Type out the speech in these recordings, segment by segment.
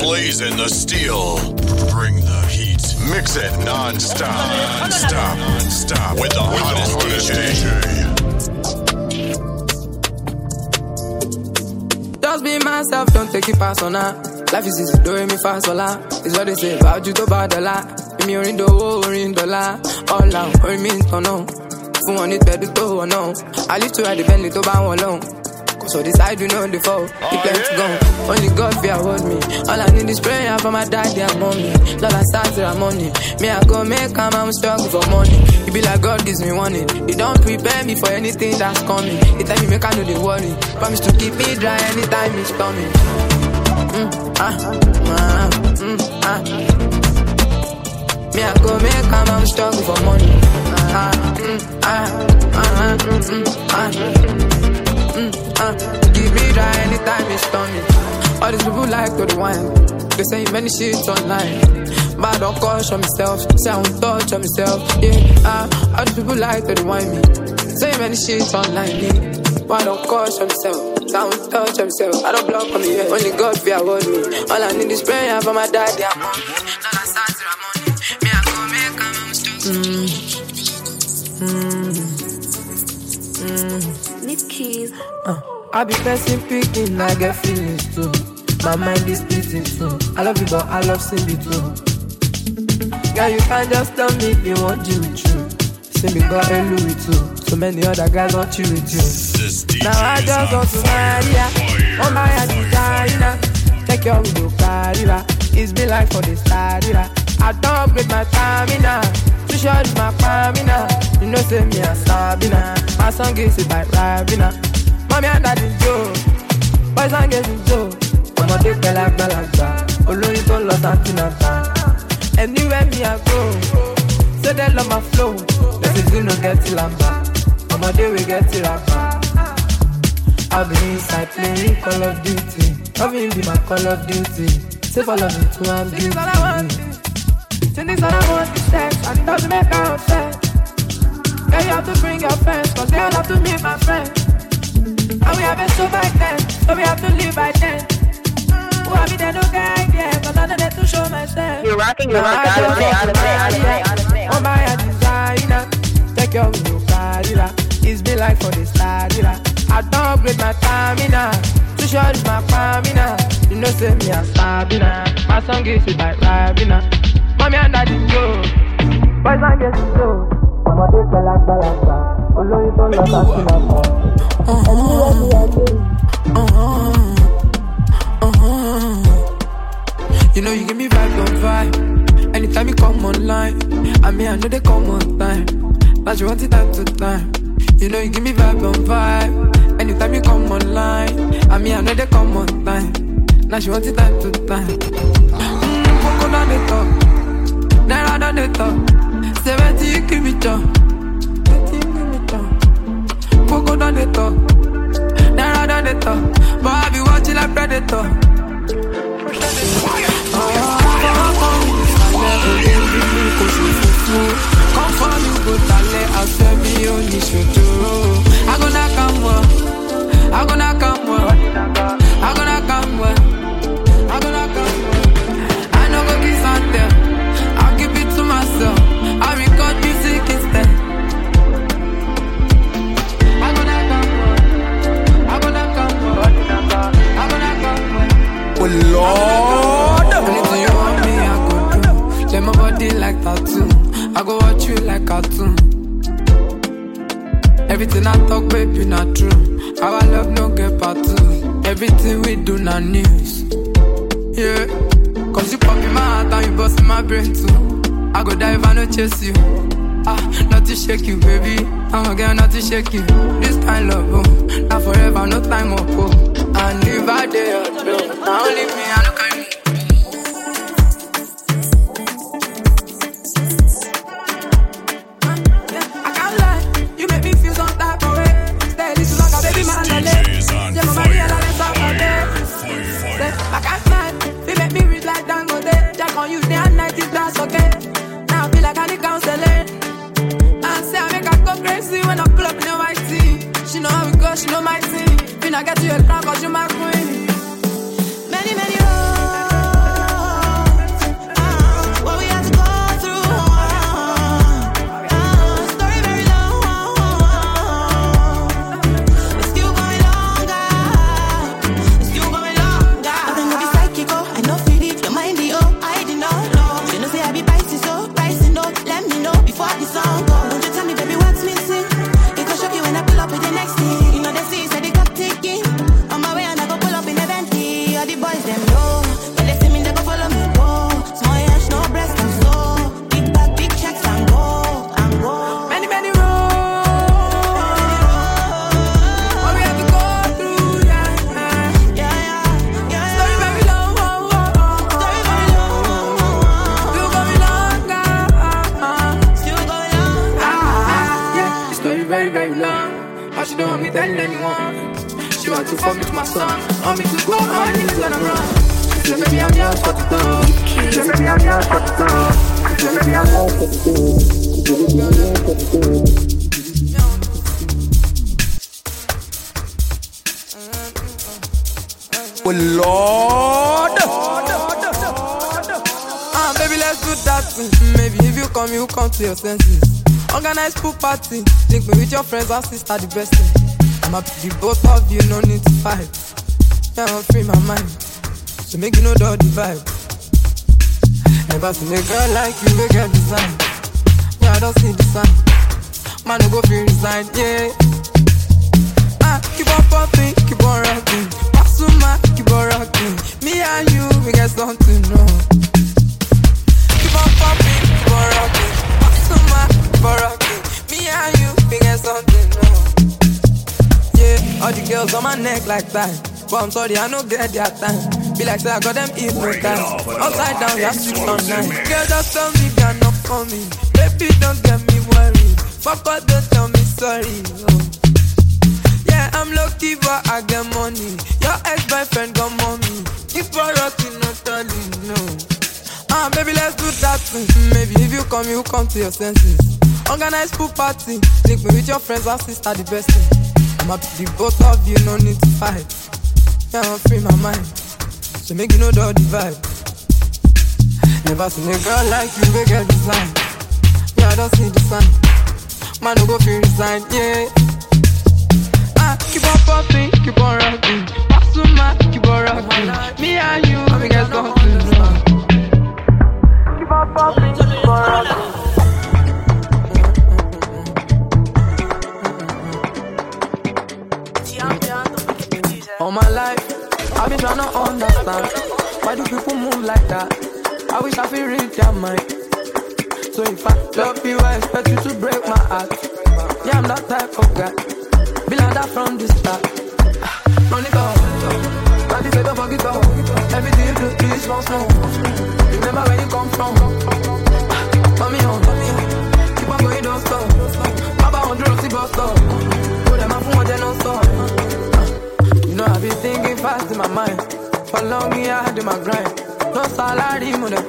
blazing the steel. Bring the heat. Mix it non-stop. Stop. Stop. With the hottest DJ. Just be myself, don't take it personal. Life is easy, don't me fast, hola. It's what they say about you, to bad a lot. Èmi orin dòwó, orin dọ́là. All out, orin mi ń tọ̀nà. Fún wọn ní tẹ̀dú tó wọ̀ náà. I live to ride the Bentley tó bá wọn lọ́hùn. Cause for the side you know the fall. Keep them to go. Only God fear hold me. All I need is prayer for my daddy and mommy. Lord, I start to money. Me, I go make come, I'm struggle for money. It be like God gives me warning. He don't prepare me for anything that's coming. He tell me make I know the worry. Promise to keep me dry anytime it's stormy. Mm, ah, ah, mm, ah. Me, I go make come, I'm struggle for money. Ah, mm, ah, ah, mm, mm, ah. Mm, uh, give me that anytime it's stormy. All these people like to the wine. They say many shit online. But I don't caution myself. Say I won't touch on myself. Yeah, uh, all these people like to the wine me. Say many shit online. Yeah. But I don't caution myself. Say I won't touch on myself. I don't block on me. Yeah. Only God fear hold me. All I need is prayer for my daddy and mommy. Now I start to money. Me I go make a mom Nikki. I be person picking, I get feelings too. My mind is beating too. I love you, but I love Cindy too. Girl, you can't just tell me if you want you with you. Cindy got a Louis too. So many other guys want you with you. Now I just on want to marry ya. Oh my designer. Take your window carrier. It's been like for this carrier. I don't upgrade my stamina. Too short is my stamina. You know say me a Sabina. My song is it by Rabina. Mommy and daddy Joe. Boys and girls in Joe. ọmọdé pẹ̀lú àgbàlagbà tó ń lọ santinata anywhere me i go say dem love my flow dem say no get lamba ọmọdé wey get rapa. I be inside playing Call of Duty. Loving be my Call of Duty. Say follow me to I'm guilty. Things all I want is sex, and it doesn't make her upset. Girl, you have to bring your friends, cause they all have to meet my friends. And we have a so back then, so we have to live by then. Who have me there, no guy there, cause I know there to show myself. You're rocking your Now rock I all just day, want all to day, all day, marry all day. ya. Oh my designer, take your window carrier. It's been like for this carrier. I don't upgrade my stamina. Too short is my stamina. You know say me a stamina. My song is it like Rabina. Mommy and daddy go. Boys and girls go. ọmọdé pẹ̀lú àgbàlagbà olóyin tó ń lọ sàtìmọ̀ Uh-huh. You know you give me vibe on vibe. Anytime you come online, I mean I know they come on time. But you want it time to time. You know you give me vibe on vibe. Anytime you come online, I mean I know they come on time. Now she want it time to time. Mmm, Coco done the talk, Naira done the talk. Seventy you give me Coco done the talk, Naira done talk. But I be watching like predator. Oh, oh, oh, Come for me, go tale, I'll Everything I talk, baby, not true. Our love no get two. Everything we do, not news. Yeah. Cause you pop in my heart and you bust in my brain too. I go if I no chase you. Ah, not to shake you, baby. I'm a girl, not to shake you. This kind love, oh, counseling. I say I make her go crazy when I pull up in a white tee. She know how we go, she know my team. Finna get you a crown, cause you my queen. Party. Link me with your friends or sister, the best thing. I'm happy the both of you, no need to fight. Now I'm free my mind. So make you know the vibe. Never seen a girl like you, we get design. Yeah, I don't see the sign. Man, no go feel resign, yeah. Ah, keep on popping, keep on rocking. Pasuma, keep on rocking. Me and you, we get something, no. Keep on popping, keep on rocking. Pasuma, keep on rocking. Me and you, we get something, no. Yeah, all the girls on my neck like that. But I'm sorry, I don't get their time. Be like, say, I got them hypnotized. Upside down, you're six on nine. Girl, just tell me they're not coming. Baby, don't get me worried. Fuck don't tell me sorry. Oh. Yeah, I'm lucky, but I get money. Your ex-boyfriend got money. If we're rocking, not telling, no. Ah, baby, let's do that thing. Maybe if you come, you come to your senses. Organize pool party. Link me with your friends or sister, the best thing. I'm happy the both of you, no need to fight. Yeah, I'm free my mind. So make you know the vibe. Never seen a girl like you, we get design. Yeah, I don't see the sign. Man, no go feel resign, yeah. So if I love you, I expect you to break my heart. Yeah, I'm that type of guy. Be like that from the start. Run it up. Like this, don't forget up. Everything you do, please slow slow. Remember where you come from. Mommy on, keep on going, don't stop. Baba on the road, bus stop. Put them up for one, don't stop. You know I be thinking fast in my mind. For long me I in my grind. No salary, mo le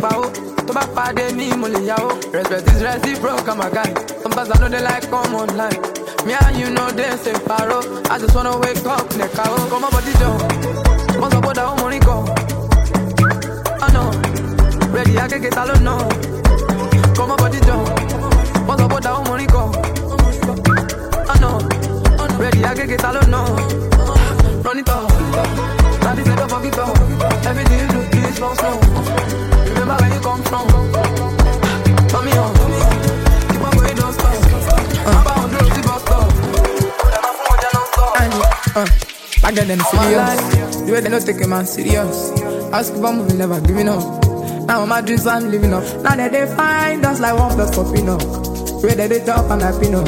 To bá pàdé mi, mo le yàwó. Respect is reciprocal, my guy. Sometimes I know they like come online. Me and you know they say paro. I just wanna wake up, ne kao. Come on, body jump. Once I put that home money go. I know. Ready, I can get all no. Come on, body jump. Once I put that home money go. I know. Ready, I can get all no. Run it up. Daddy I get them serious. The way they not take a man serious. Ask about moving, never giving up. Now my dreams I'm living up. Now that they find us like one plus for peanut. Where they they talk and like peanut.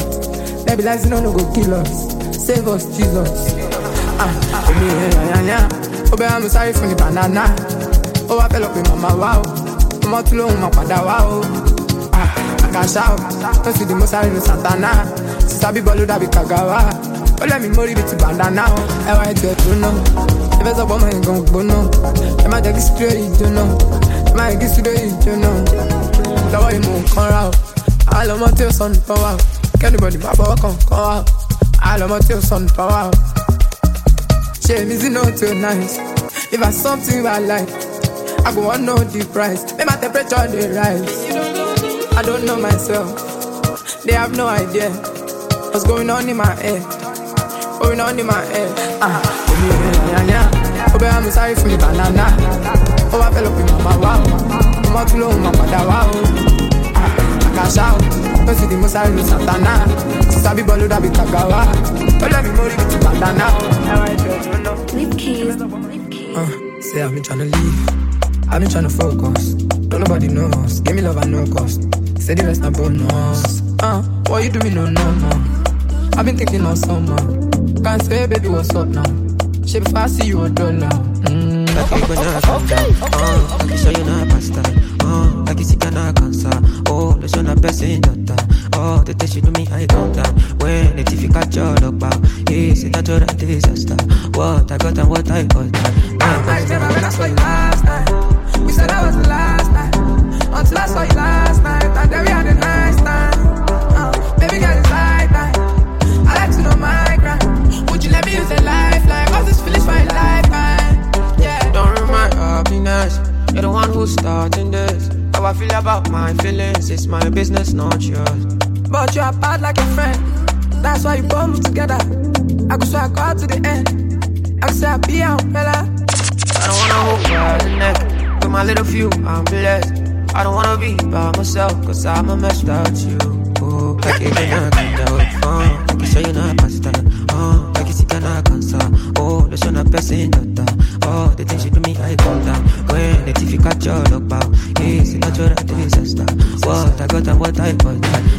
They be like, no, no, go kill us. Save us, Jesus. Ah, oh. Oh, I'm sorry for the banana. Oh, I fell up in mama, wow. Mama, too long, my father, wow. Ah, I can shout. Don't see the most I know Santana. Sister be bolo that kagawa. Oh, let me mori with the bandana. I want to do no. If it's a woman, you gon' go no. Am I the straight, you know? Am I the straight, you know? Lọ́wọ́ yìí mò ń kọ́ra o. Àlọ́mọ tí ó sọnù tán wà o. Kẹ́nìbọ̀dì máa fọwọ́ kàn kàn wá o. Àlọ́mọ tí ó sọnù tán wà o. Ṣé èmi sì náà tó nice? If I something I like, I go wan know the price. Make my temperature dey rise. I don't know myself. They have no idea what's going on in my head. Going on in my head. Ah, omi ò rẹ̀ yànyà. Ó bẹ́ẹ̀ mi sáré fún mi banana. Ó wá fẹ́ lọ pè màmá wá o. Ọmọ tún lóhùn máa padà wá o. Ah, àkàṣà o. Ó sì di mo sáré lu Santana. Sísá bíbọ̀ ló dàbí kàgà wá. Ó lẹ́mi mórí mi ti bandana o. Ẹ̀wọ̀n ẹ̀jẹ̀ tó ná. Lip keys. Lip keys. Uh, say I've been to leave. I've been tryna focus. Don't nobody knows. Give me love at no cost. Say the rest a bonus. Uh, what you doing? No, no, no. I've been thinking of summer. Can't say, baby, what's up now? Shape if I see you a dollar. Mm, Like you gonna come down. Uh, I can show you not pasta. Uh, like you see Ghana cancer. Oh, the son of person daughter. Oh, the things she do me, I count down. When the TV catch your dog bow. Hey, say that disaster. What I got and what I got. I never I saw you last night. We said that was the last night. Until I saw you last night. And then we had a nice time. Uh, baby girl, it's light night. I like to know my grind. Would you let me use a lifeline? Cause this feelings for a lifetime. Yeah. Don't ruin my happiness. You're the one who's starting this. How I feel about my feelings. It's my business, not yours. But you are bad like a friend. That's why you both move together. I go swear I go to the end. I go say I be out, fella. I don't wanna hold by the neck. With my little few, I'm blessed. I don't wanna be by myself, cause I'm a messed out you. Oh, like you can come down, uh, like say you're not pastor, uh, like you see can I cancer. Oh, the son of person daughter. Oh, the things you do me, I come down. When the TV catch your dog bow, yes, it's not your disaster. What I got and what I got.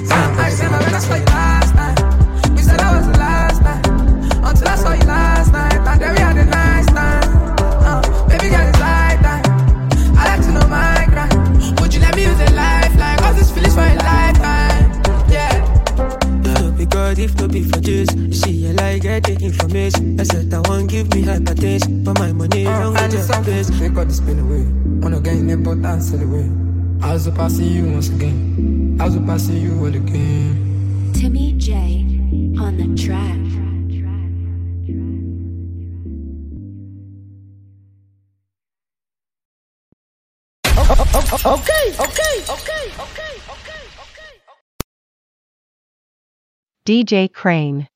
God if no be for this. You see, I like get the information. I said I won't give me hypertension, but my money uh, don't And get it's your something place. to take all the spin away. Wanna get in the boat and sail away. I was up, I see you once again. I was up, I see you all again. Timmy J on the track. DJ Krane.